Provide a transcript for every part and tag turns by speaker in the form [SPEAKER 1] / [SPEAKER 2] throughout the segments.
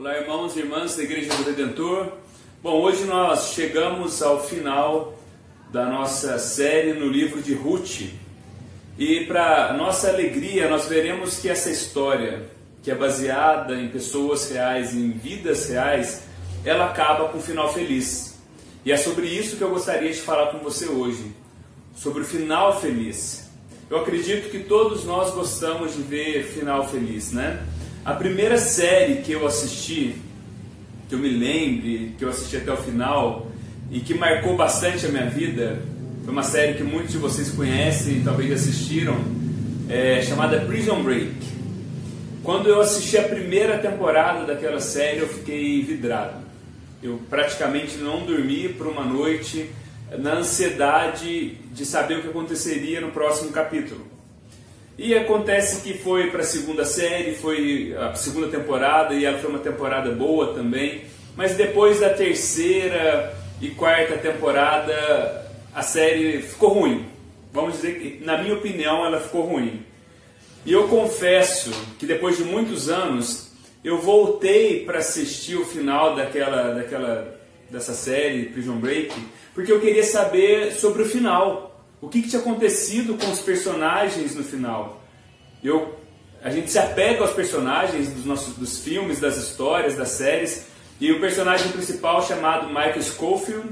[SPEAKER 1] Olá, irmãos e irmãs da Igreja do Redentor. Bom, hoje nós chegamos ao final da nossa série no livro de Ruth. E para nossa alegria, nós veremos que essa história, que é baseada em pessoas reais, em vidas reais, ela acaba com um final feliz. E é sobre isso que eu gostaria de falar com você hoje, sobre o final feliz. Eu acredito que todos nós gostamos de ver final feliz, né? A primeira série que eu assisti, que eu me lembre, que eu assisti até o final e que marcou bastante a minha vida, foi uma série que muitos de vocês conhecem, talvez assistiram, é, chamada Prison Break. Quando eu assisti a primeira temporada daquela série, eu fiquei vidrado. Eu praticamente não dormi por uma noite na ansiedade de saber o que aconteceria no próximo capítulo. E acontece que foi para a segunda série, foi a segunda temporada e ela foi uma temporada boa também. Mas depois da terceira e quarta temporada, a série ficou ruim. Vamos dizer que, na minha opinião, ela ficou ruim. E eu confesso que depois de muitos anos, eu voltei para assistir o final daquela, daquela, dessa série, Prison Break, porque eu queria saber sobre o final o que, que tinha acontecido com os personagens no final. Eu, a gente se apega aos personagens dos nossos dos filmes, das histórias, das séries, e o personagem principal chamado Michael Scofield,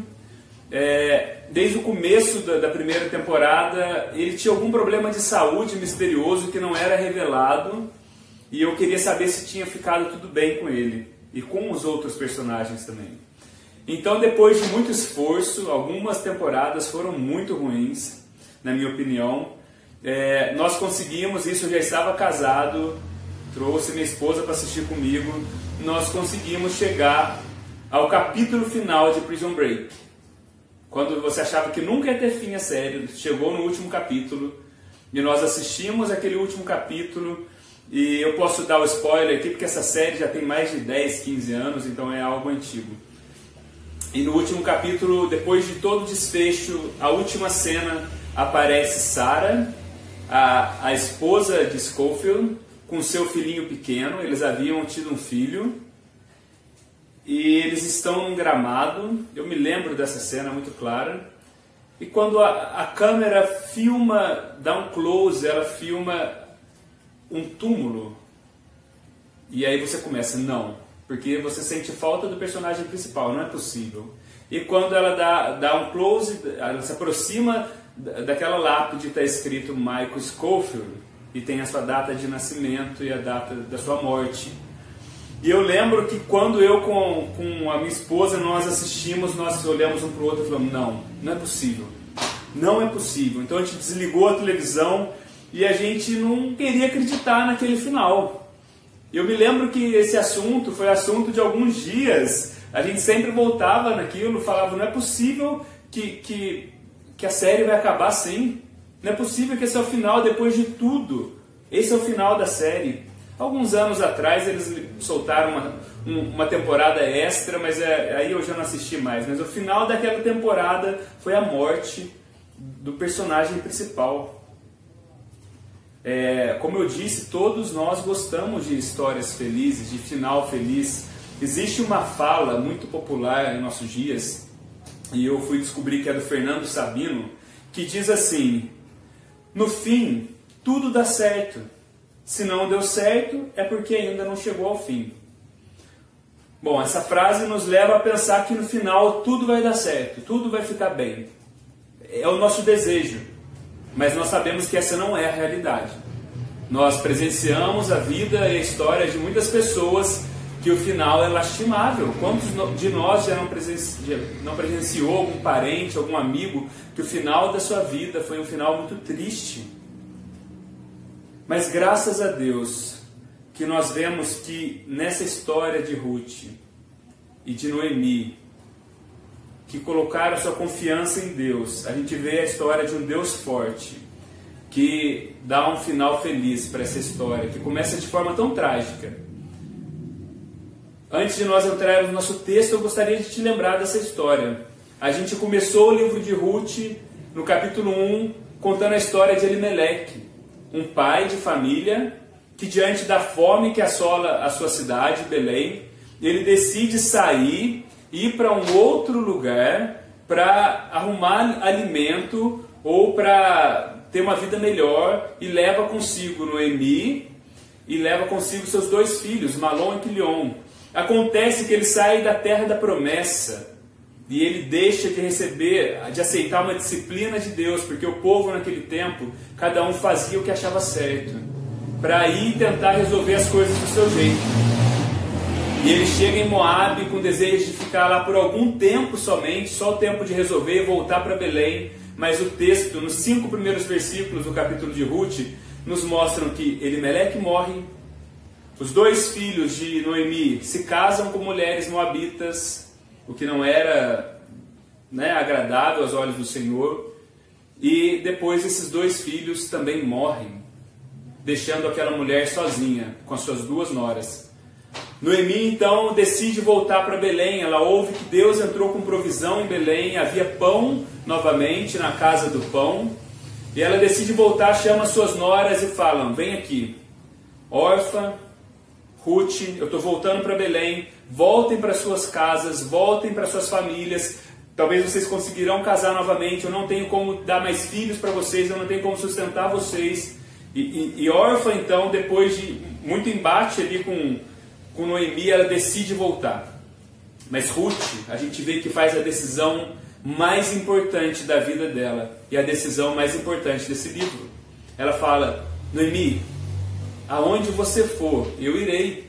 [SPEAKER 1] é, desde o começo da, da, primeira temporada, ele tinha algum problema de saúde misterioso que não era revelado, e eu queria saber se tinha ficado tudo bem com ele e com os outros personagens também. Então, depois de muito esforço, algumas temporadas foram muito ruins, na minha opinião. É, nós conseguimos, isso eu já estava casado, trouxe minha esposa para assistir comigo, nós conseguimos chegar ao capítulo final de Prison Break. Quando você achava que nunca ia ter fim a série, chegou no último capítulo e nós assistimos aquele último capítulo. E eu posso dar o spoiler aqui porque essa série já tem mais de 10, 15 anos, então é algo antigo. E no último capítulo, depois de todo o desfecho, a última cena aparece Sarah, a, a esposa de Schofield, com seu filhinho pequeno. Eles haviam tido um filho e eles estão num gramado. Eu me lembro dessa cena muito clara. E quando a, a câmera filma, dá um close, ela filma um túmulo. E aí você começa, não, porque você sente falta do personagem principal, não é possível. E quando ela dá, dá um close, ela se aproxima daquela lápide está escrito Michael Scofield e tem a sua data de nascimento e a data da sua morte. E eu lembro que quando eu com, com a minha esposa nós assistimos, nós olhamos um para o outro e falamos: não, não é possível. Não é possível. Então a gente desligou a televisão e a gente não queria acreditar naquele final. Eu me lembro que esse assunto foi assunto de alguns dias. A gente sempre voltava naquilo, falava: não é possível que, que, que a série vai acabar assim. Não é possível que esse é o final depois de tudo. Esse é o final da série. Alguns anos atrás eles soltaram uma, uma temporada extra, mas é, aí eu já não assisti mais. Mas o final daquela temporada foi a morte do personagem principal. É, como eu disse, todos nós gostamos de histórias felizes, de final feliz. Existe uma fala muito popular em nossos dias, e eu fui descobrir que é do Fernando Sabino, que diz assim: No fim, tudo dá certo. Se não deu certo, é porque ainda não chegou ao fim. Bom, essa frase nos leva a pensar que no final tudo vai dar certo, tudo vai ficar bem. É o nosso desejo. Mas nós sabemos que essa não é a realidade. Nós presenciamos a vida e a história de muitas pessoas que o final é lastimável. Quantos de nós já não, presenci... não presenciou algum parente, algum amigo, que o final da sua vida foi um final muito triste? Mas graças a Deus que nós vemos que nessa história de Ruth e de Noemi, que colocaram sua confiança em Deus. A gente vê a história de um Deus forte que dá um final feliz para essa história, que começa de forma tão trágica. Antes de nós entrarmos no nosso texto, eu gostaria de te lembrar dessa história. A gente começou o livro de Ruth no capítulo 1, contando a história de Elimelech, um pai de família que diante da fome que assola a sua cidade, Belém, ele decide sair, ir para um outro lugar para arrumar alimento ou para ter uma vida melhor e leva consigo Noemi e leva consigo seus dois filhos, Malon e Quilion. Acontece que ele sai da terra da promessa e ele deixa de receber, de aceitar uma disciplina de Deus, porque o povo naquele tempo, cada um fazia o que achava certo, para ir tentar resolver as coisas do seu jeito. E ele chega em Moab com desejo de ficar lá por algum tempo somente, só o tempo de resolver e voltar para Belém. Mas o texto, nos cinco primeiros versículos do capítulo de Ruth, nos mostram que Elimeleque morre, os dois filhos de Noemi se casam com mulheres moabitas, o que não era né, agradável aos olhos do Senhor, e depois esses dois filhos também morrem, deixando aquela mulher sozinha com as suas duas noras. Noemi então decide voltar para Belém. Ela ouve que Deus entrou com provisão em Belém, havia pão novamente na casa do pão. E ela decide voltar, chama suas noras e falam: Vem aqui, órfã, Ruth, eu estou voltando para Belém. Voltem para suas casas, voltem para suas famílias. Talvez vocês conseguirão casar novamente. Eu não tenho como dar mais filhos para vocês, eu não tenho como sustentar vocês. E, e, e órfã, então, depois de muito embate ali com, com Noemi, ela decide voltar. Mas Ruth, a gente vê que faz a decisão mais importante da vida dela e a decisão mais importante desse livro. Ela fala: Noemi, aonde você for, eu irei.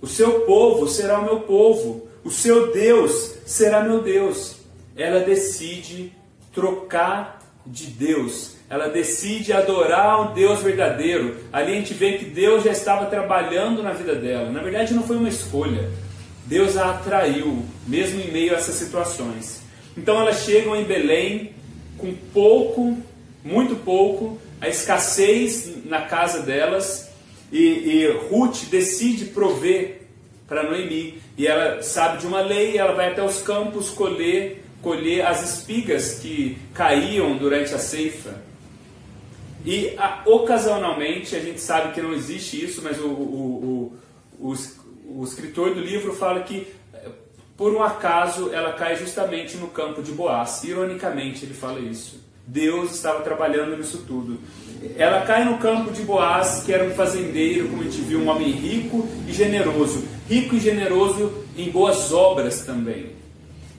[SPEAKER 1] O seu povo será o meu povo, o seu Deus será meu Deus. Ela decide trocar de Deus, ela decide adorar o Deus verdadeiro. Ali a gente vê que Deus já estava trabalhando na vida dela. Na verdade, não foi uma escolha, Deus a atraiu, mesmo em meio a essas situações. Então elas chegam em Belém com pouco, muito pouco, a escassez na casa delas, e, e Ruth decide prover para Noemi. E ela sabe de uma lei, ela vai até os campos colher, colher as espigas que caíam durante a ceifa. E a, ocasionalmente, a gente sabe que não existe isso, mas o, o, o, o escritor do livro fala que, por um acaso, ela cai justamente no campo de Boaz. Ironicamente, ele fala isso. Deus estava trabalhando nisso tudo. Ela cai no campo de Boaz, que era um fazendeiro, como a gente viu, um homem rico e generoso. Rico e generoso em boas obras também.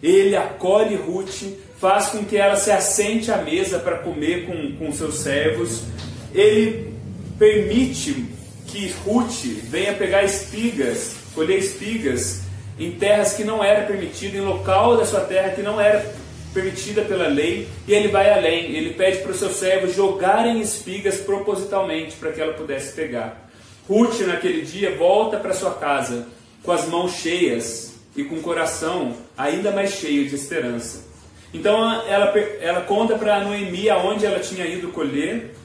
[SPEAKER 1] Ele acolhe Ruth, faz com que ela se assente à mesa para comer com, com seus servos. Ele permite que Ruth venha pegar espigas colher espigas em terras que não era permitido, em local da sua terra que não era permitida pela lei, e ele vai além, ele pede para os seus servos jogarem espigas propositalmente para que ela pudesse pegar. Ruth, naquele dia, volta para sua casa com as mãos cheias e com o coração ainda mais cheio de esperança. Então ela, ela conta para Noemi aonde ela tinha ido colher.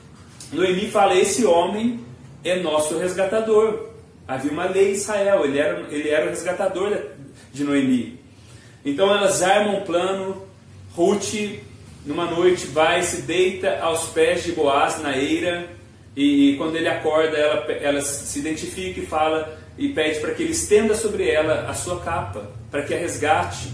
[SPEAKER 1] Noemi fala: Esse homem é nosso resgatador. Havia uma lei em Israel, ele era, ele era o resgatador de Noemi. Então elas armam um plano, Ruth, numa noite, vai se deita aos pés de Boaz na eira, e quando ele acorda, ela, ela se identifica e fala, e pede para que ele estenda sobre ela a sua capa, para que a resgate.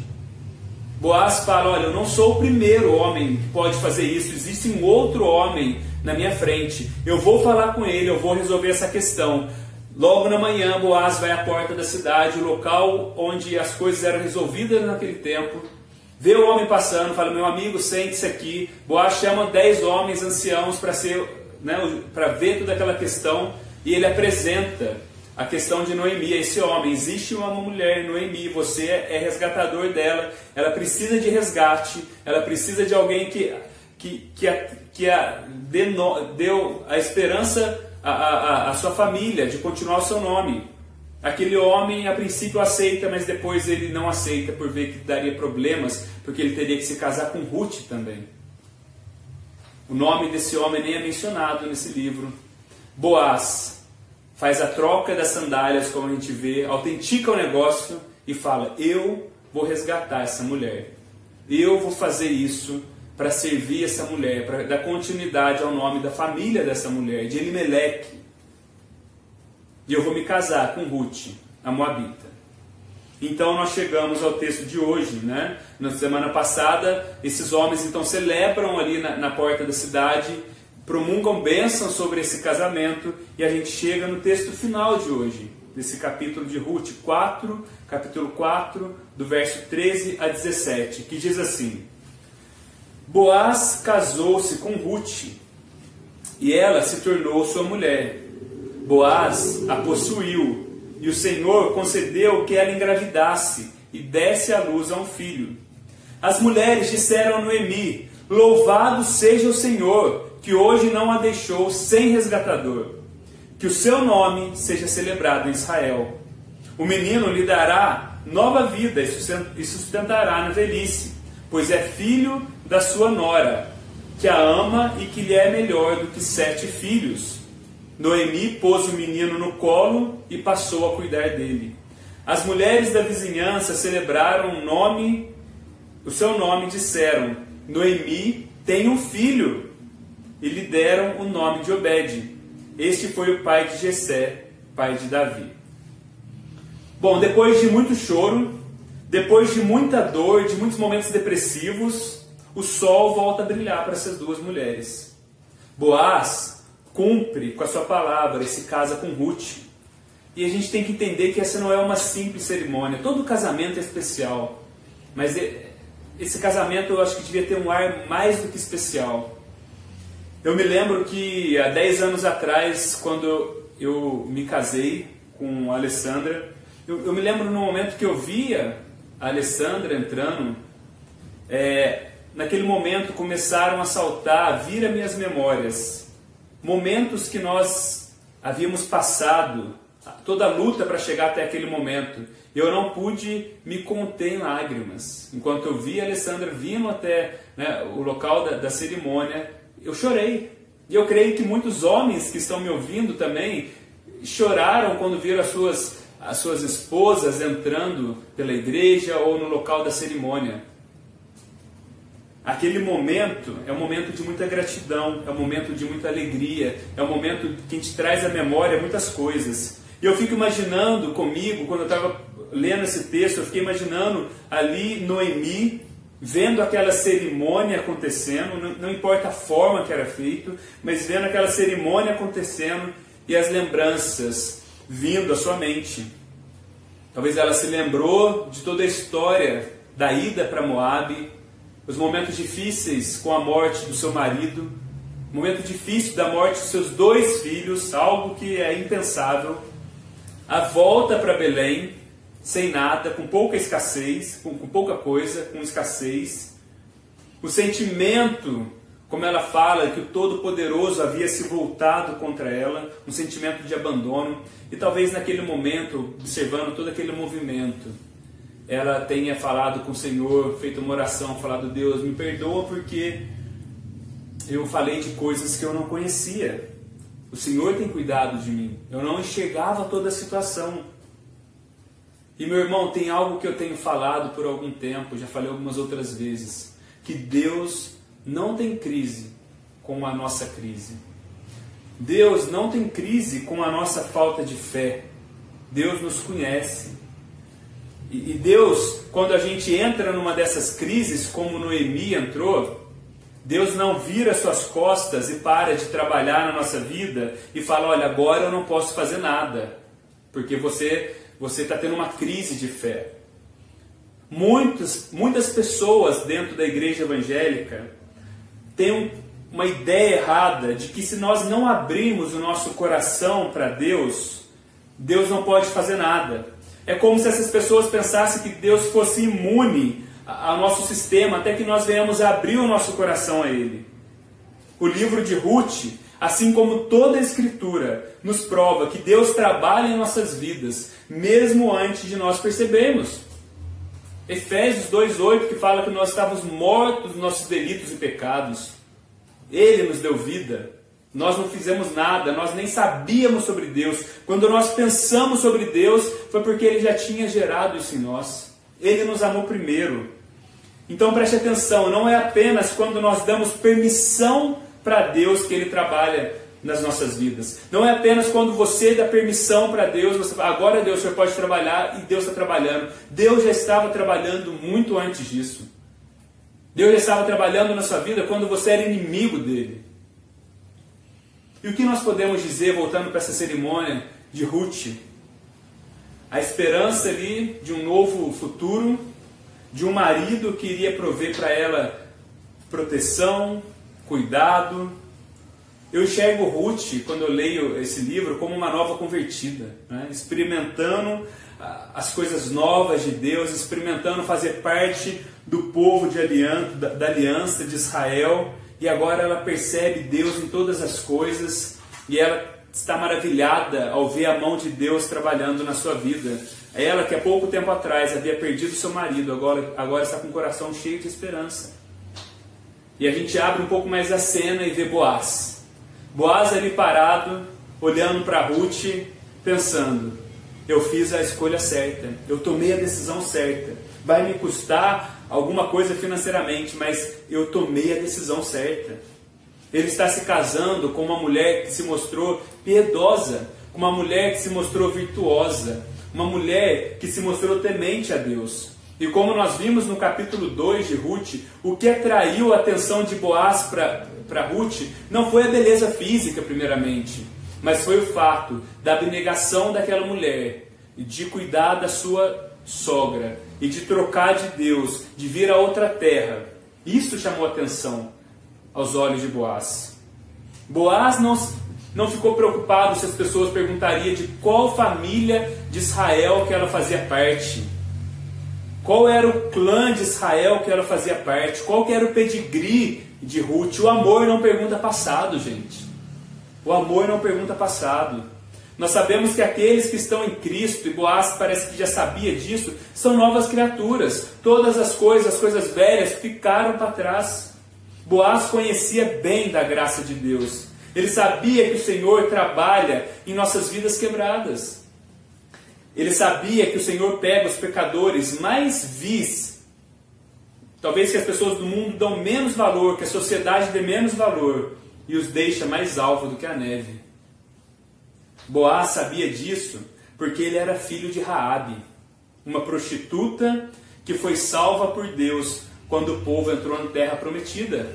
[SPEAKER 1] Boaz fala: Olha, eu não sou o primeiro homem que pode fazer isso, existe um outro homem na minha frente. Eu vou falar com ele, eu vou resolver essa questão. Logo na manhã, Boaz vai à porta da cidade, o local onde as coisas eram resolvidas naquele tempo. Vê o homem passando, fala: Meu amigo, sente-se aqui. Boaz chama dez homens anciãos para ser, né, para ver toda aquela questão e ele apresenta a questão de Noemi, esse homem. Existe uma mulher, Noemi, você é resgatador dela, ela precisa de resgate, ela precisa de alguém que, que, que, a, que a, deu a esperança a, a sua família, de continuar o seu nome. Aquele homem a princípio aceita, mas depois ele não aceita por ver que daria problemas, porque ele teria que se casar com Ruth também. O nome desse homem nem é mencionado nesse livro. Boaz faz a troca das sandálias, como a gente vê, autentica o negócio e fala: Eu vou resgatar essa mulher. Eu vou fazer isso para servir essa mulher, para dar continuidade ao nome da família dessa mulher, de Elimelech. E eu vou me casar com Ruth. a Moabita. Então nós chegamos ao texto de hoje, né? Na semana passada, esses homens então celebram ali na, na porta da cidade, promulgam bênção sobre esse casamento e a gente chega no texto final de hoje, desse capítulo de Ruth 4, capítulo 4, do verso 13 a 17, que diz assim: Boaz casou-se com Ruth e ela se tornou sua mulher. Boaz a possuiu e o Senhor concedeu que ela engravidasse e desse à luz a um filho. As mulheres disseram a Noemi: Louvado seja o Senhor, que hoje não a deixou sem resgatador. Que o seu nome seja celebrado em Israel. O menino lhe dará nova vida e sustentará na velhice, pois é filho da sua nora, que a ama e que lhe é melhor do que sete filhos. Noemi pôs o menino no colo e passou a cuidar dele. As mulheres da vizinhança celebraram o nome, o seu nome disseram: Noemi tem um filho, e lhe deram o nome de Obed. Este foi o pai de Jessé, pai de Davi. Bom, depois de muito choro, depois de muita dor, de muitos momentos depressivos, o sol volta a brilhar para essas duas mulheres. Boaz cumpre com a sua palavra e se casa com Ruth. E a gente tem que entender que essa não é uma simples cerimônia. Todo casamento é especial. Mas esse casamento eu acho que devia ter um ar mais do que especial. Eu me lembro que há 10 anos atrás, quando eu me casei com a Alessandra, eu, eu me lembro no momento que eu via a Alessandra entrando, é, naquele momento começaram a saltar, a vir a minhas memórias momentos que nós havíamos passado, toda a luta para chegar até aquele momento. Eu não pude me conter em lágrimas. Enquanto eu vi a Alessandra vindo até né, o local da, da cerimônia, eu chorei. E eu creio que muitos homens que estão me ouvindo também choraram quando viram as suas, as suas esposas entrando pela igreja ou no local da cerimônia. Aquele momento é um momento de muita gratidão, é um momento de muita alegria, é um momento que gente traz à memória muitas coisas. E eu fico imaginando comigo, quando eu estava lendo esse texto, eu fiquei imaginando ali Noemi, vendo aquela cerimônia acontecendo, não, não importa a forma que era feito, mas vendo aquela cerimônia acontecendo e as lembranças vindo à sua mente. Talvez ela se lembrou de toda a história da ida para Moabe, os momentos difíceis com a morte do seu marido, o momento difícil da morte dos seus dois filhos, algo que é impensável, a volta para Belém, sem nada, com pouca escassez, com, com pouca coisa, com escassez, o sentimento, como ela fala, que o Todo-Poderoso havia se voltado contra ela, um sentimento de abandono, e talvez naquele momento, observando todo aquele movimento, ela tenha falado com o Senhor, feito uma oração, falado: Deus, me perdoa porque eu falei de coisas que eu não conhecia. O Senhor tem cuidado de mim. Eu não enxergava toda a situação. E meu irmão, tem algo que eu tenho falado por algum tempo, já falei algumas outras vezes, que Deus não tem crise com a nossa crise. Deus não tem crise com a nossa falta de fé. Deus nos conhece. E, Deus, quando a gente entra numa dessas crises, como Noemi entrou, Deus não vira suas costas e para de trabalhar na nossa vida e fala: olha, agora eu não posso fazer nada, porque você você está tendo uma crise de fé. Muitas, muitas pessoas dentro da igreja evangélica têm uma ideia errada de que se nós não abrirmos o nosso coração para Deus, Deus não pode fazer nada. É como se essas pessoas pensassem que Deus fosse imune ao nosso sistema até que nós venhamos abrir o nosso coração a Ele. O livro de Ruth, assim como toda a Escritura, nos prova que Deus trabalha em nossas vidas, mesmo antes de nós percebermos. Efésios 2,8 que fala que nós estávamos mortos nos nossos delitos e pecados. Ele nos deu vida. Nós não fizemos nada, nós nem sabíamos sobre Deus. Quando nós pensamos sobre Deus, foi porque Ele já tinha gerado isso em nós. Ele nos amou primeiro. Então preste atenção, não é apenas quando nós damos permissão para Deus que Ele trabalha nas nossas vidas. Não é apenas quando você dá permissão para Deus, você fala, agora Deus, você pode trabalhar e Deus está trabalhando. Deus já estava trabalhando muito antes disso. Deus já estava trabalhando na sua vida quando você era inimigo dele. E o que nós podemos dizer, voltando para essa cerimônia de Ruth? A esperança ali de um novo futuro, de um marido que iria prover para ela proteção, cuidado, eu enxergo Ruth, quando eu leio esse livro, como uma nova convertida, né? experimentando ah, as coisas novas de Deus, experimentando fazer parte do povo de aliança, da aliança de Israel, e agora ela percebe Deus em todas as coisas, e ela está maravilhada ao ver a mão de Deus trabalhando na sua vida. Ela que há pouco tempo atrás havia perdido seu marido, agora, agora está com o coração cheio de esperança. E a gente abre um pouco mais a cena e vê Boaz. Boaz ali parado, olhando para Ruth, pensando: eu fiz a escolha certa, eu tomei a decisão certa. Vai me custar alguma coisa financeiramente, mas eu tomei a decisão certa. Ele está se casando com uma mulher que se mostrou piedosa, com uma mulher que se mostrou virtuosa, uma mulher que se mostrou temente a Deus. E como nós vimos no capítulo 2 de Ruth, o que atraiu a atenção de Boaz para Ruth não foi a beleza física, primeiramente, mas foi o fato da abnegação daquela mulher, de cuidar da sua sogra e de trocar de Deus, de vir a outra terra. Isso chamou atenção aos olhos de Boaz. Boaz não, não ficou preocupado se as pessoas perguntariam de qual família de Israel que ela fazia parte qual era o clã de Israel que ela fazia parte? Qual era o pedigree de Ruth? O amor não pergunta passado, gente. O amor não pergunta passado. Nós sabemos que aqueles que estão em Cristo, e Boaz parece que já sabia disso, são novas criaturas. Todas as coisas, as coisas velhas, ficaram para trás. Boaz conhecia bem da graça de Deus. Ele sabia que o Senhor trabalha em nossas vidas quebradas. Ele sabia que o Senhor pega os pecadores mais vis, talvez que as pessoas do mundo dão menos valor, que a sociedade dê menos valor, e os deixa mais alvo do que a neve. Boaz sabia disso porque ele era filho de Raabe, uma prostituta que foi salva por Deus quando o povo entrou na terra prometida.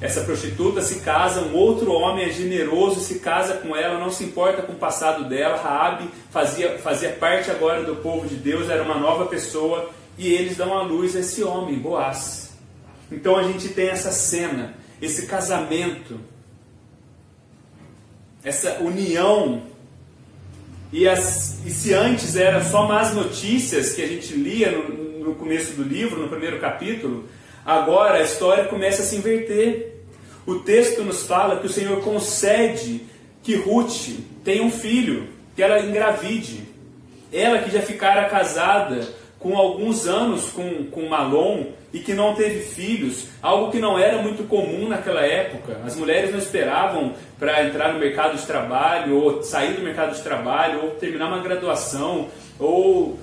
[SPEAKER 1] Essa prostituta se casa, um outro homem é generoso, se casa com ela, não se importa com o passado dela. Raabe fazia, fazia parte agora do povo de Deus, era uma nova pessoa, e eles dão à luz esse homem, Boaz. Então a gente tem essa cena, esse casamento, essa união. E, as, e se antes era só más notícias que a gente lia no, no começo do livro, no primeiro capítulo, Agora a história começa a se inverter. O texto nos fala que o Senhor concede que Ruth tenha um filho, que ela engravide. Ela que já ficara casada com alguns anos com, com Malom e que não teve filhos, algo que não era muito comum naquela época. As mulheres não esperavam para entrar no mercado de trabalho, ou sair do mercado de trabalho, ou terminar uma graduação, ou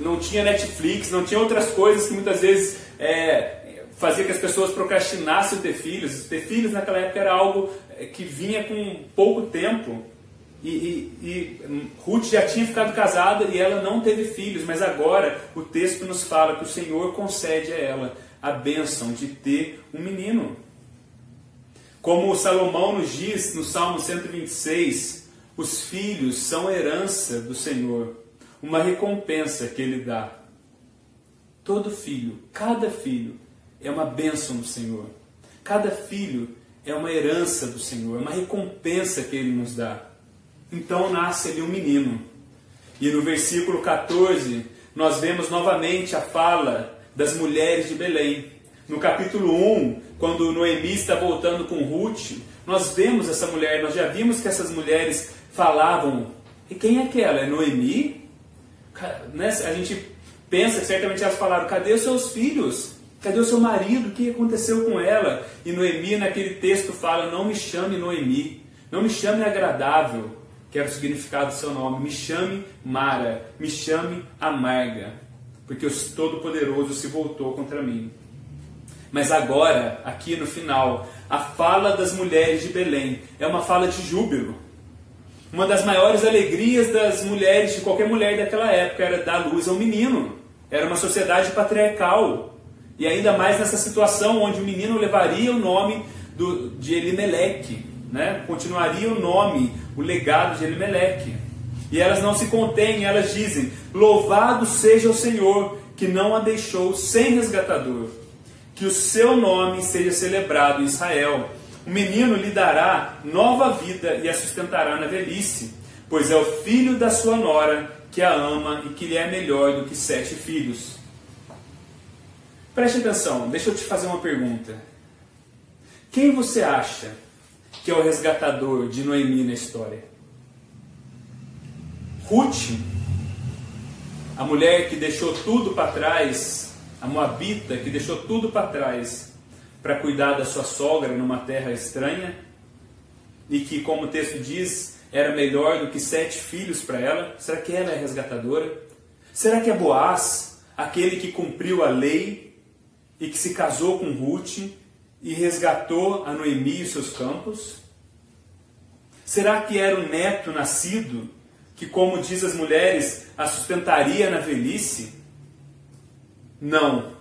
[SPEAKER 1] não tinha Netflix, não tinha outras coisas que muitas vezes é, fazia que as pessoas procrastinassem ter filhos. Ter filhos naquela época era algo eh, que vinha com pouco tempo. E, e, e, Ruth já tinha ficado casada e ela não teve filhos, mas agora o texto nos fala que o Senhor concede a ela a bênção de ter um menino. Como Salomão nos diz no Salmo 126, os filhos são herança do Senhor, uma recompensa que ele dá. Todo filho, cada filho, é uma bênção do Senhor. Cada filho é uma herança do Senhor, é uma recompensa que Ele nos dá. Então nasce ali um menino. E no versículo 14, nós vemos novamente a fala das mulheres de Belém. No capítulo 1, quando Noemi está voltando com Ruth, nós vemos essa mulher, nós já vimos que essas mulheres falavam. E quem é aquela? É Noemi? Né? A gente pensa que certamente elas falaram: cadê os seus filhos? Cadê o seu marido? O que aconteceu com ela? E Noemi, naquele texto, fala: Não me chame Noemi, não me chame agradável, que era o significado do seu nome, me chame Mara, me chame amarga, porque o Todo-Poderoso se voltou contra mim. Mas agora, aqui no final, a fala das mulheres de Belém é uma fala de júbilo. Uma das maiores alegrias das mulheres, de qualquer mulher daquela época, era dar luz ao menino. Era uma sociedade patriarcal. E ainda mais nessa situação onde o menino levaria o nome do, de Elimeleque, né? continuaria o nome, o legado de Elimeleque. E elas não se contêm, elas dizem: Louvado seja o Senhor, que não a deixou sem resgatador. Que o seu nome seja celebrado em Israel. O menino lhe dará nova vida e a sustentará na velhice, pois é o filho da sua nora que a ama e que lhe é melhor do que sete filhos. Preste atenção, deixa eu te fazer uma pergunta. Quem você acha que é o resgatador de Noemi na história? Ruth, a mulher que deixou tudo para trás, a Moabita que deixou tudo para trás para cuidar da sua sogra numa terra estranha e que, como o texto diz, era melhor do que sete filhos para ela? Será que ela é resgatadora? Será que é Boaz, aquele que cumpriu a lei e que se casou com Ruth e resgatou a Noemi e seus campos? Será que era o neto nascido que, como diz as mulheres, a sustentaria na velhice? Não.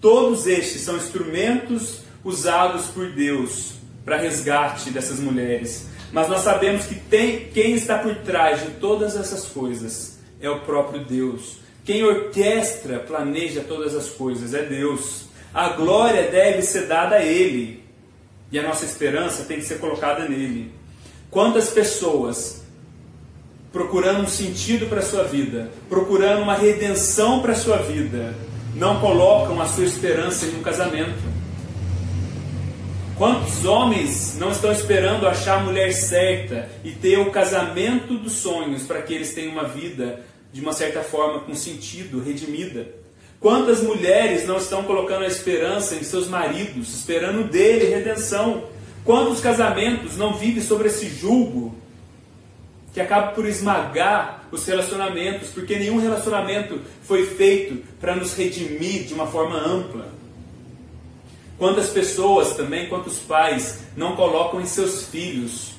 [SPEAKER 1] Todos estes são instrumentos usados por Deus para resgate dessas mulheres. Mas nós sabemos que tem, quem está por trás de todas essas coisas é o próprio Deus. Quem orquestra, planeja todas as coisas é Deus. A glória deve ser dada a Ele. E a nossa esperança tem que ser colocada nele. Quantas pessoas procurando um sentido para a sua vida, procurando uma redenção para a sua vida, não colocam a sua esperança em um casamento. Quantos homens não estão esperando achar a mulher certa e ter o casamento dos sonhos para que eles tenham uma vida de uma certa forma com sentido, redimida? Quantas mulheres não estão colocando a esperança em seus maridos, esperando dele redenção? Quantos casamentos não vivem sobre esse julgo que acaba por esmagar os relacionamentos, porque nenhum relacionamento foi feito para nos redimir de uma forma ampla. Quantas pessoas também, quantos pais não colocam em seus filhos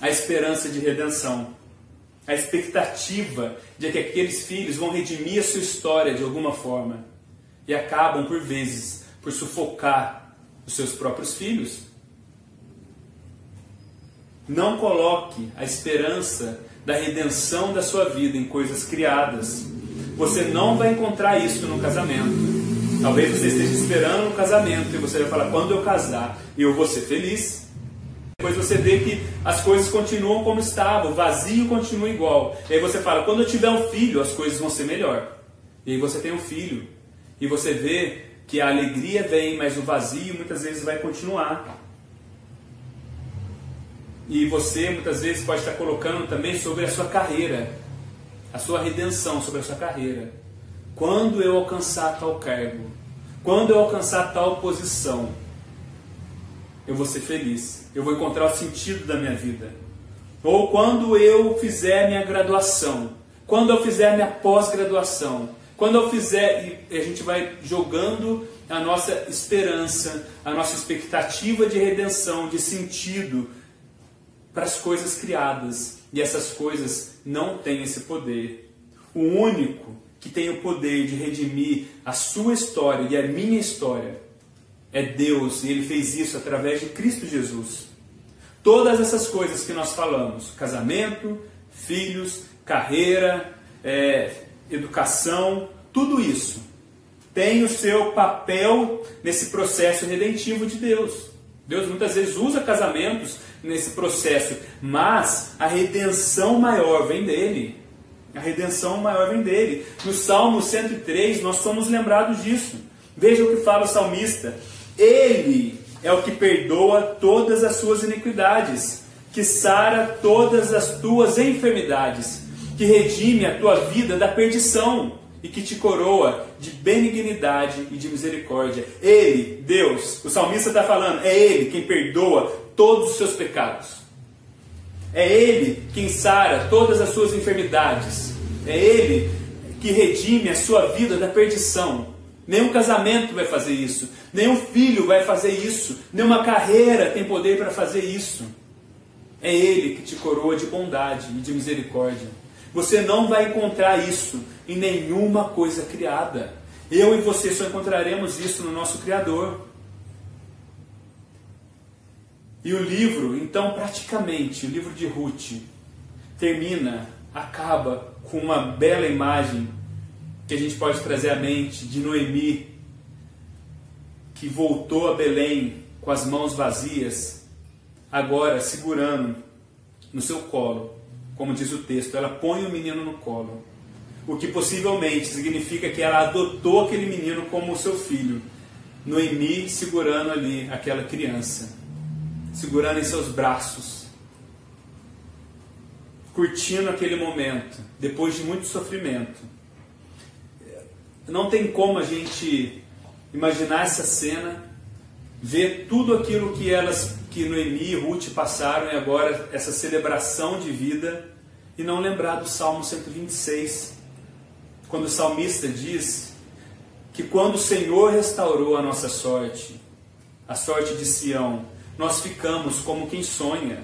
[SPEAKER 1] a esperança de redenção, a expectativa de que aqueles filhos vão redimir a sua história de alguma forma e acabam, por vezes, por sufocar os seus próprios filhos. Não coloque a esperança da redenção da sua vida em coisas criadas. Você não vai encontrar isso no casamento. Talvez você esteja esperando um casamento e você vai falar: quando eu casar, eu vou ser feliz. Depois você vê que as coisas continuam como estavam, o vazio continua igual. E aí você fala: quando eu tiver um filho, as coisas vão ser melhor. E aí você tem um filho. E você vê que a alegria vem, mas o vazio muitas vezes vai continuar. E você muitas vezes pode estar colocando também sobre a sua carreira, a sua redenção sobre a sua carreira. Quando eu alcançar tal cargo, quando eu alcançar tal posição, eu vou ser feliz, eu vou encontrar o sentido da minha vida. Ou quando eu fizer minha graduação, quando eu fizer minha pós-graduação, quando eu fizer, e a gente vai jogando a nossa esperança, a nossa expectativa de redenção, de sentido, para as coisas criadas. E essas coisas não têm esse poder. O único que tem o poder de redimir a sua história e a minha história é Deus, e Ele fez isso através de Cristo Jesus. Todas essas coisas que nós falamos, casamento, filhos, carreira, é, educação, tudo isso tem o seu papel nesse processo redentivo de Deus. Deus muitas vezes usa casamentos nesse processo, mas a redenção maior vem dele. A redenção maior vem dele. No Salmo 103, nós somos lembrados disso. Veja o que fala o salmista: Ele é o que perdoa todas as suas iniquidades, que sara todas as tuas enfermidades, que redime a tua vida da perdição e que te coroa de benignidade e de misericórdia. Ele, Deus, o salmista está falando, é Ele quem perdoa todos os seus pecados. É Ele quem sara todas as suas enfermidades. É Ele que redime a sua vida da perdição. Nenhum casamento vai fazer isso. Nenhum filho vai fazer isso. Nenhuma carreira tem poder para fazer isso. É Ele que te coroa de bondade e de misericórdia. Você não vai encontrar isso em nenhuma coisa criada. Eu e você só encontraremos isso no nosso Criador. E o livro, então, praticamente, o livro de Ruth, termina, acaba com uma bela imagem que a gente pode trazer à mente de Noemi, que voltou a Belém com as mãos vazias, agora segurando no seu colo, como diz o texto, ela põe o menino no colo, o que possivelmente significa que ela adotou aquele menino como seu filho. Noemi segurando ali aquela criança, segurando em seus braços, curtindo aquele momento, depois de muito sofrimento. Não tem como a gente imaginar essa cena, ver tudo aquilo que elas, que Noemi e Ruth passaram e agora essa celebração de vida e não lembrar do Salmo 126, quando o salmista diz que quando o Senhor restaurou a nossa sorte, a sorte de Sião, nós ficamos como quem sonha.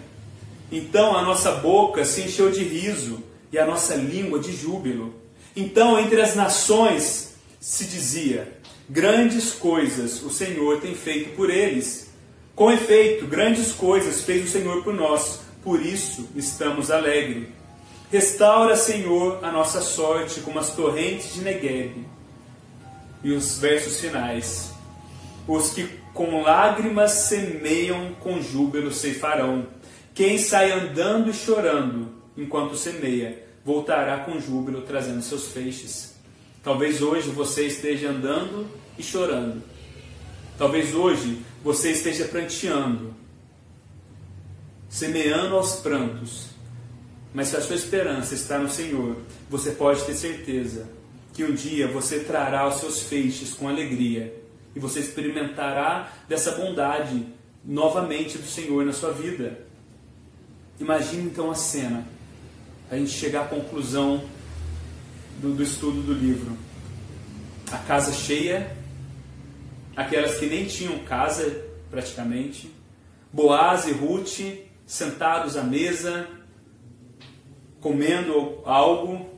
[SPEAKER 1] Então a nossa boca se encheu de riso e a nossa língua de júbilo. Então entre as nações se dizia: Grandes coisas o Senhor tem feito por eles. Com efeito, grandes coisas fez o Senhor por nós, por isso estamos alegres. Restaura, Senhor, a nossa sorte como as torrentes de Negueb. E os versos finais. Os que com lágrimas semeiam, com júbilo ceifarão. Quem sai andando e chorando enquanto semeia, voltará com júbilo trazendo seus feixes. Talvez hoje você esteja andando e chorando. Talvez hoje você esteja pranteando, semeando aos prantos. Mas se a sua esperança está no Senhor, você pode ter certeza que um dia você trará os seus feixes com alegria e você experimentará dessa bondade novamente do Senhor na sua vida. Imagine então a cena, a gente chegar à conclusão do, do estudo do livro. A casa cheia, aquelas que nem tinham casa praticamente, Boaz e Ruth sentados à mesa, comendo algo,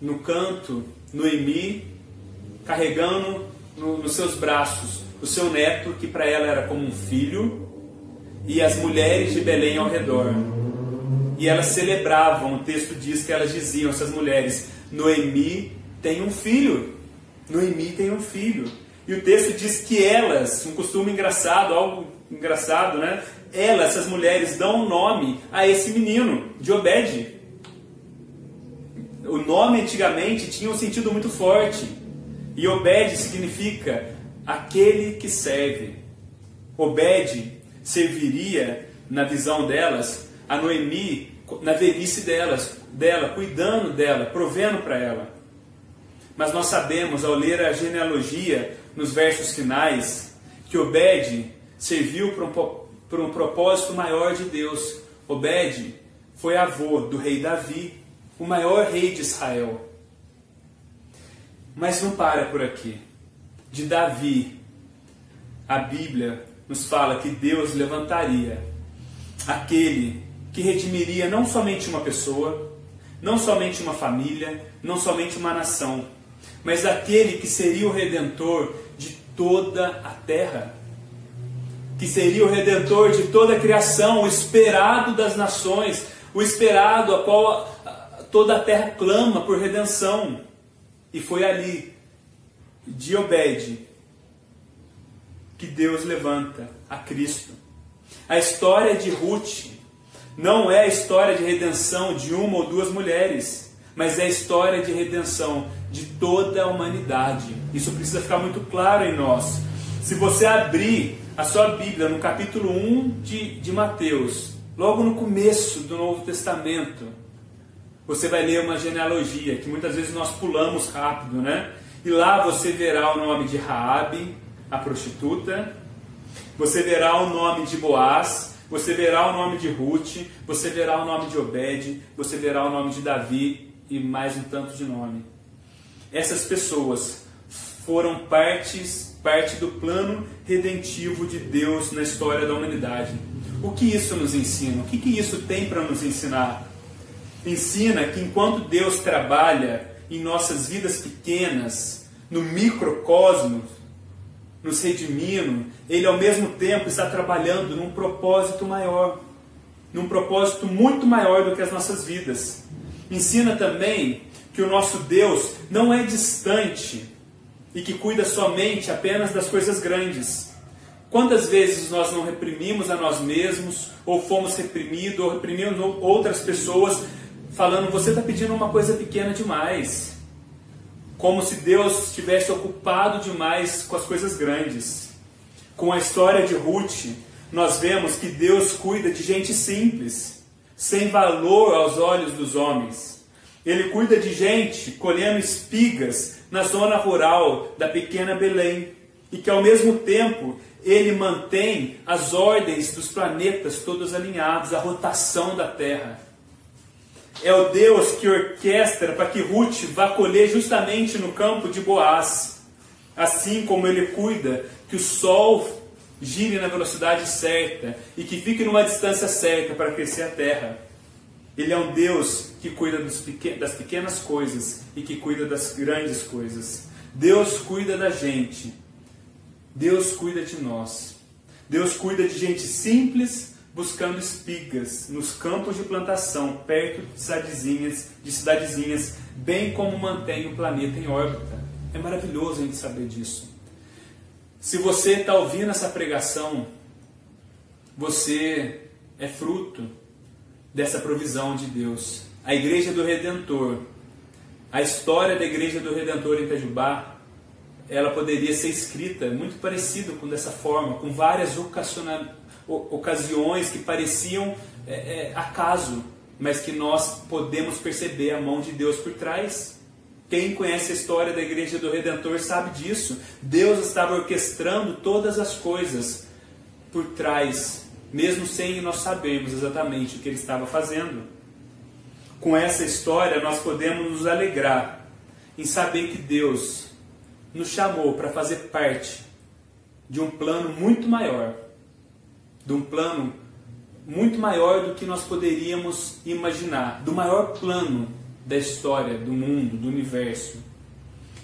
[SPEAKER 1] no canto, Noemi, carregando no, nos seus braços o seu neto, que para ela era como um filho, e as mulheres de Belém ao redor. E elas celebravam, o texto diz que elas diziam, essas mulheres, Noemi tem um filho. Noemi tem um filho. E o texto diz que elas, um costume engraçado, algo engraçado, né? Elas, essas mulheres, dão um nome a esse menino, de Obed. O nome antigamente tinha um sentido muito forte. E Obed significa aquele que serve. Obed serviria, na visão delas, a Noemi na velhice delas, dela, cuidando dela, provendo para ela. Mas nós sabemos, ao ler a genealogia nos versos finais, que Obed serviu para um, para um propósito maior de Deus. Obed foi avô do rei Davi, o maior rei de Israel. Mas não para por aqui. De Davi, a Bíblia nos fala que Deus levantaria aquele que redimiria não somente uma pessoa, não somente uma família, não somente uma nação, mas aquele que seria o redentor de toda a terra. Que seria o redentor de toda a criação, o esperado das nações, o esperado a qual toda a terra clama por redenção. E foi ali, de Obed, que Deus levanta a Cristo. A história de Ruth não é a história de redenção de uma ou duas mulheres, mas é a história de redenção de toda a humanidade. Isso precisa ficar muito claro em nós. Se você abrir a sua Bíblia no capítulo 1 de, de Mateus, logo no começo do Novo Testamento, você vai ler uma genealogia que muitas vezes nós pulamos rápido, né? E lá você verá o nome de Raabe, a prostituta, você verá o nome de Boaz, você verá o nome de Ruth, você verá o nome de Obed, você verá o nome de Davi e mais um tanto de nome. Essas pessoas foram partes, parte do plano redentivo de Deus na história da humanidade. O que isso nos ensina? O que, que isso tem para nos ensinar? Ensina que enquanto Deus trabalha em nossas vidas pequenas, no microcosmos, nos redimindo, Ele ao mesmo tempo está trabalhando num propósito maior, num propósito muito maior do que as nossas vidas. Ensina também que o nosso Deus não é distante e que cuida somente apenas das coisas grandes. Quantas vezes nós não reprimimos a nós mesmos, ou fomos reprimidos, ou reprimimos outras pessoas, falando: você está pedindo uma coisa pequena demais. Como se Deus estivesse ocupado demais com as coisas grandes. Com a história de Ruth, nós vemos que Deus cuida de gente simples, sem valor aos olhos dos homens. Ele cuida de gente colhendo espigas na zona rural da pequena Belém. E que ao mesmo tempo ele mantém as ordens dos planetas todos alinhados, a rotação da Terra. É o Deus que orquestra para que Ruth vá colher justamente no campo de Boaz. Assim como ele cuida que o sol gire na velocidade certa e que fique numa distância certa para crescer a terra. Ele é um Deus que cuida das pequenas coisas e que cuida das grandes coisas. Deus cuida da gente. Deus cuida de nós. Deus cuida de gente simples buscando espigas nos campos de plantação, perto de cidadezinhas, de cidadezinhas, bem como mantém o planeta em órbita. É maravilhoso a gente saber disso. Se você está ouvindo essa pregação, você é fruto dessa provisão de Deus. A Igreja do Redentor, a história da Igreja do Redentor em Itajubá, ela poderia ser escrita muito parecido com dessa forma, com várias ocasiões que pareciam é, é, acaso, mas que nós podemos perceber a mão de Deus por trás. Quem conhece a história da Igreja do Redentor sabe disso. Deus estava orquestrando todas as coisas por trás mesmo sem nós sabermos exatamente o que ele estava fazendo. Com essa história, nós podemos nos alegrar em saber que Deus nos chamou para fazer parte de um plano muito maior, de um plano muito maior do que nós poderíamos imaginar, do maior plano da história, do mundo, do universo.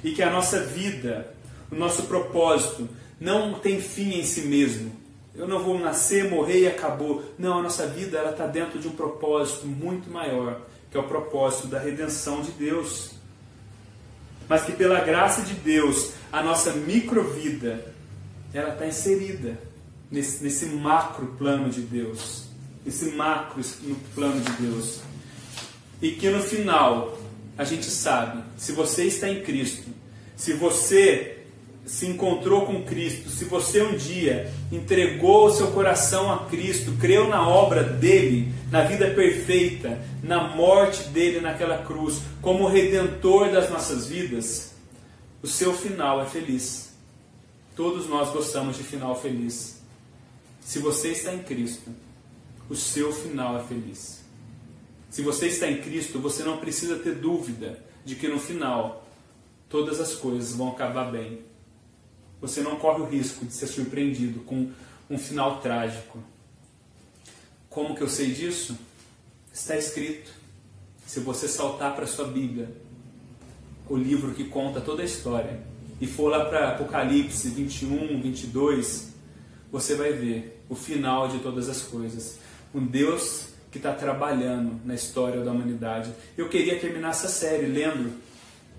[SPEAKER 1] E que a nossa vida, o nosso propósito, não tem fim em si mesmo, eu não vou nascer, morrer e acabou. Não, a nossa vida ela está dentro de um propósito muito maior, que é o propósito da redenção de Deus. Mas que pela graça de Deus, a nossa microvida, ela está inserida nesse, nesse macro plano de Deus. Esse macro no plano de Deus. E que no final, a gente sabe, se você está em Cristo, se você se encontrou com Cristo, se você um dia entregou o seu coração a Cristo, creu na obra dele, na vida perfeita, na morte dele naquela cruz, como redentor das nossas vidas, o seu final é feliz. Todos nós gostamos de final feliz. Se você está em Cristo, o seu final é feliz. Se você está em Cristo, você não precisa ter dúvida de que no final todas as coisas vão acabar bem você não corre o risco de ser surpreendido com um final trágico. Como que eu sei disso? Está escrito. Se você saltar para a sua Bíblia, o livro que conta toda a história, e for lá para Apocalipse 21, 22, você vai ver o final de todas as coisas. Um Deus que está trabalhando na história da humanidade. Eu queria terminar essa série lendo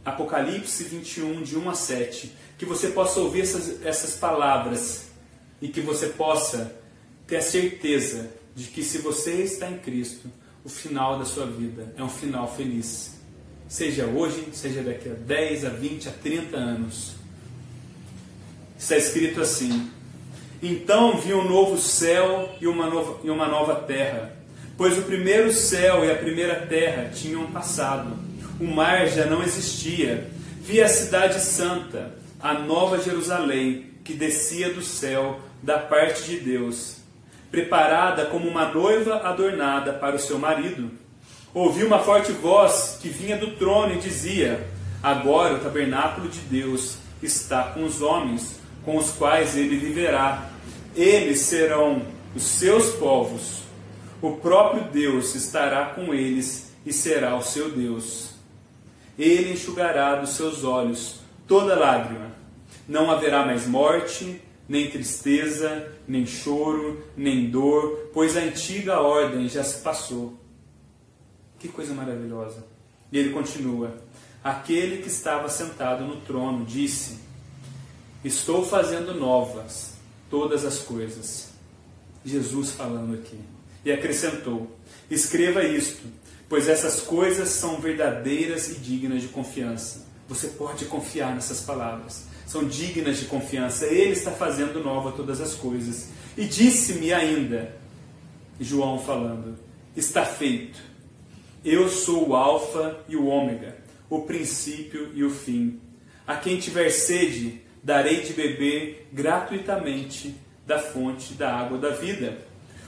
[SPEAKER 1] Apocalipse 21, de 1 a 7 que você possa ouvir essas, essas palavras e que você possa ter a certeza de que se você está em Cristo, o final da sua vida é um final feliz. Seja hoje, seja daqui a 10, a 20, a 30 anos. Está escrito assim: Então vi um novo céu e uma nova, e uma nova terra, pois o primeiro céu e a primeira terra tinham passado, o mar já não existia. Vi a cidade santa a nova Jerusalém que descia do céu da parte de Deus, preparada como uma noiva adornada para o seu marido. Ouvi uma forte voz que vinha do trono e dizia: Agora o tabernáculo de Deus está com os homens, com os quais ele viverá. Eles serão os seus povos. O próprio Deus estará com eles e será o seu Deus. Ele enxugará dos seus olhos toda lágrima. Não haverá mais morte, nem tristeza, nem choro, nem dor, pois a antiga ordem já se passou. Que coisa maravilhosa. E ele continua: Aquele que estava sentado no trono disse: Estou fazendo novas todas as coisas. Jesus falando aqui. E acrescentou: Escreva isto, pois essas coisas são verdadeiras e dignas de confiança. Você pode confiar nessas palavras. São dignas de confiança. Ele está fazendo nova todas as coisas. E disse-me ainda, João falando: Está feito. Eu sou o Alfa e o Ômega, o princípio e o fim. A quem tiver sede, darei de beber gratuitamente da fonte da água da vida.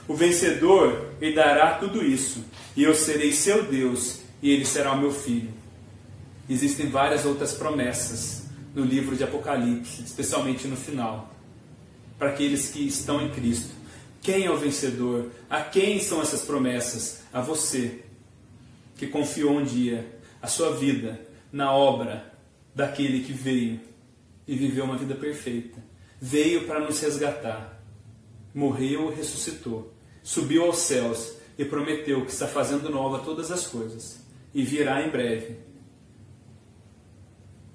[SPEAKER 1] O vencedor lhe dará tudo isso, e eu serei seu Deus, e ele será o meu filho. Existem várias outras promessas no livro de Apocalipse, especialmente no final, para aqueles que estão em Cristo. Quem é o vencedor? A quem são essas promessas? A você, que confiou um dia a sua vida na obra daquele que veio e viveu uma vida perfeita. Veio para nos resgatar. Morreu e ressuscitou. Subiu aos céus e prometeu que está fazendo nova todas as coisas e virá em breve.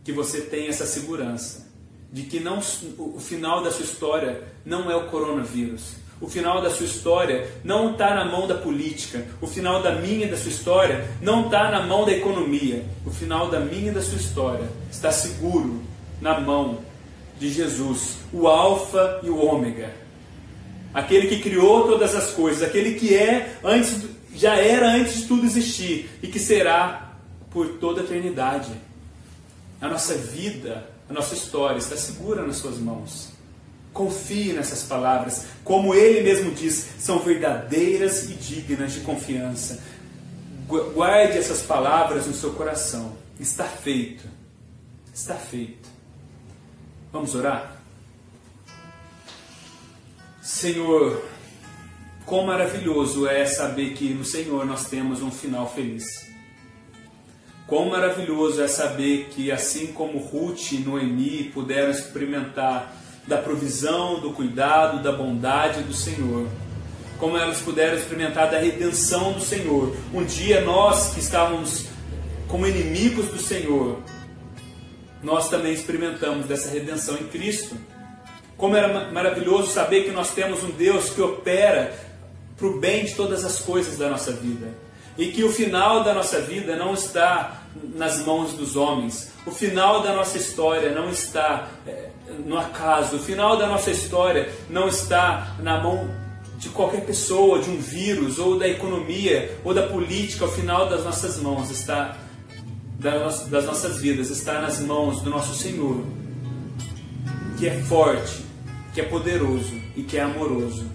[SPEAKER 1] Que você tenha essa segurança de que não, o final da sua história não é o coronavírus. O final da sua história não está na mão da política. O final da minha e da sua história não está na mão da economia. O final da minha e da sua história está seguro na mão de Jesus, o Alfa e o Ômega. Aquele que criou todas as coisas, aquele que é antes já era antes de tudo existir e que será por toda a eternidade. A nossa vida, a nossa história está segura nas suas mãos. Confie nessas palavras, como ele mesmo diz, são verdadeiras e dignas de confiança. Guarde essas palavras no seu coração. Está feito. Está feito. Vamos orar? Senhor, quão maravilhoso é saber que no Senhor nós temos um final feliz. Quão maravilhoso é saber que, assim como Ruth e Noemi puderam experimentar da provisão, do cuidado, da bondade do Senhor, como elas puderam experimentar da redenção do Senhor. Um dia nós que estávamos como inimigos do Senhor, nós também experimentamos dessa redenção em Cristo. Como era maravilhoso saber que nós temos um Deus que opera para o bem de todas as coisas da nossa vida. E que o final da nossa vida não está nas mãos dos homens. O final da nossa história não está é, no acaso. O final da nossa história não está na mão de qualquer pessoa, de um vírus, ou da economia, ou da política. O final das nossas mãos está das nossas vidas está nas mãos do nosso Senhor, que é forte, que é poderoso e que é amoroso.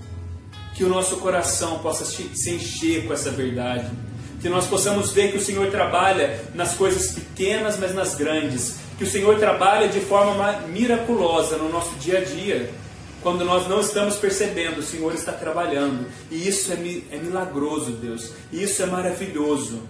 [SPEAKER 1] Que o nosso coração possa se encher com essa verdade. Que nós possamos ver que o Senhor trabalha nas coisas pequenas, mas nas grandes. Que o Senhor trabalha de forma miraculosa no nosso dia a dia. Quando nós não estamos percebendo, o Senhor está trabalhando. E isso é, é milagroso, Deus. E isso é maravilhoso.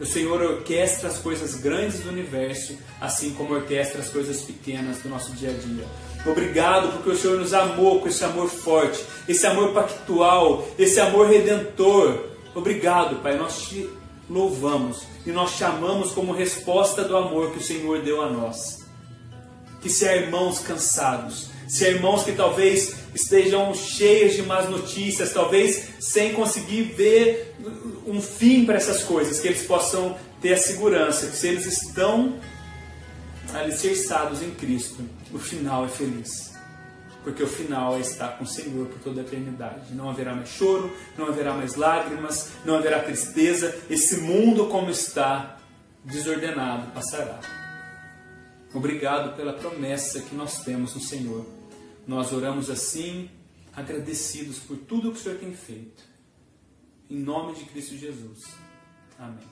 [SPEAKER 1] O Senhor orquestra as coisas grandes do universo, assim como orquestra as coisas pequenas do nosso dia a dia. Obrigado porque o Senhor nos amou com esse amor forte, esse amor pactual, esse amor redentor. Obrigado, Pai. Nós te louvamos e nós chamamos como resposta do amor que o Senhor deu a nós. Que se há irmãos cansados, se há irmãos que talvez estejam cheios de más notícias, talvez sem conseguir ver um fim para essas coisas, que eles possam ter a segurança que se eles estão alicerçados em Cristo, o final é feliz. Porque o final é estar com o Senhor por toda a eternidade. Não haverá mais choro, não haverá mais lágrimas, não haverá tristeza. Esse mundo como está, desordenado, passará. Obrigado pela promessa que nós temos no Senhor. Nós oramos assim, agradecidos por tudo que o Senhor tem feito. Em nome de Cristo Jesus. Amém.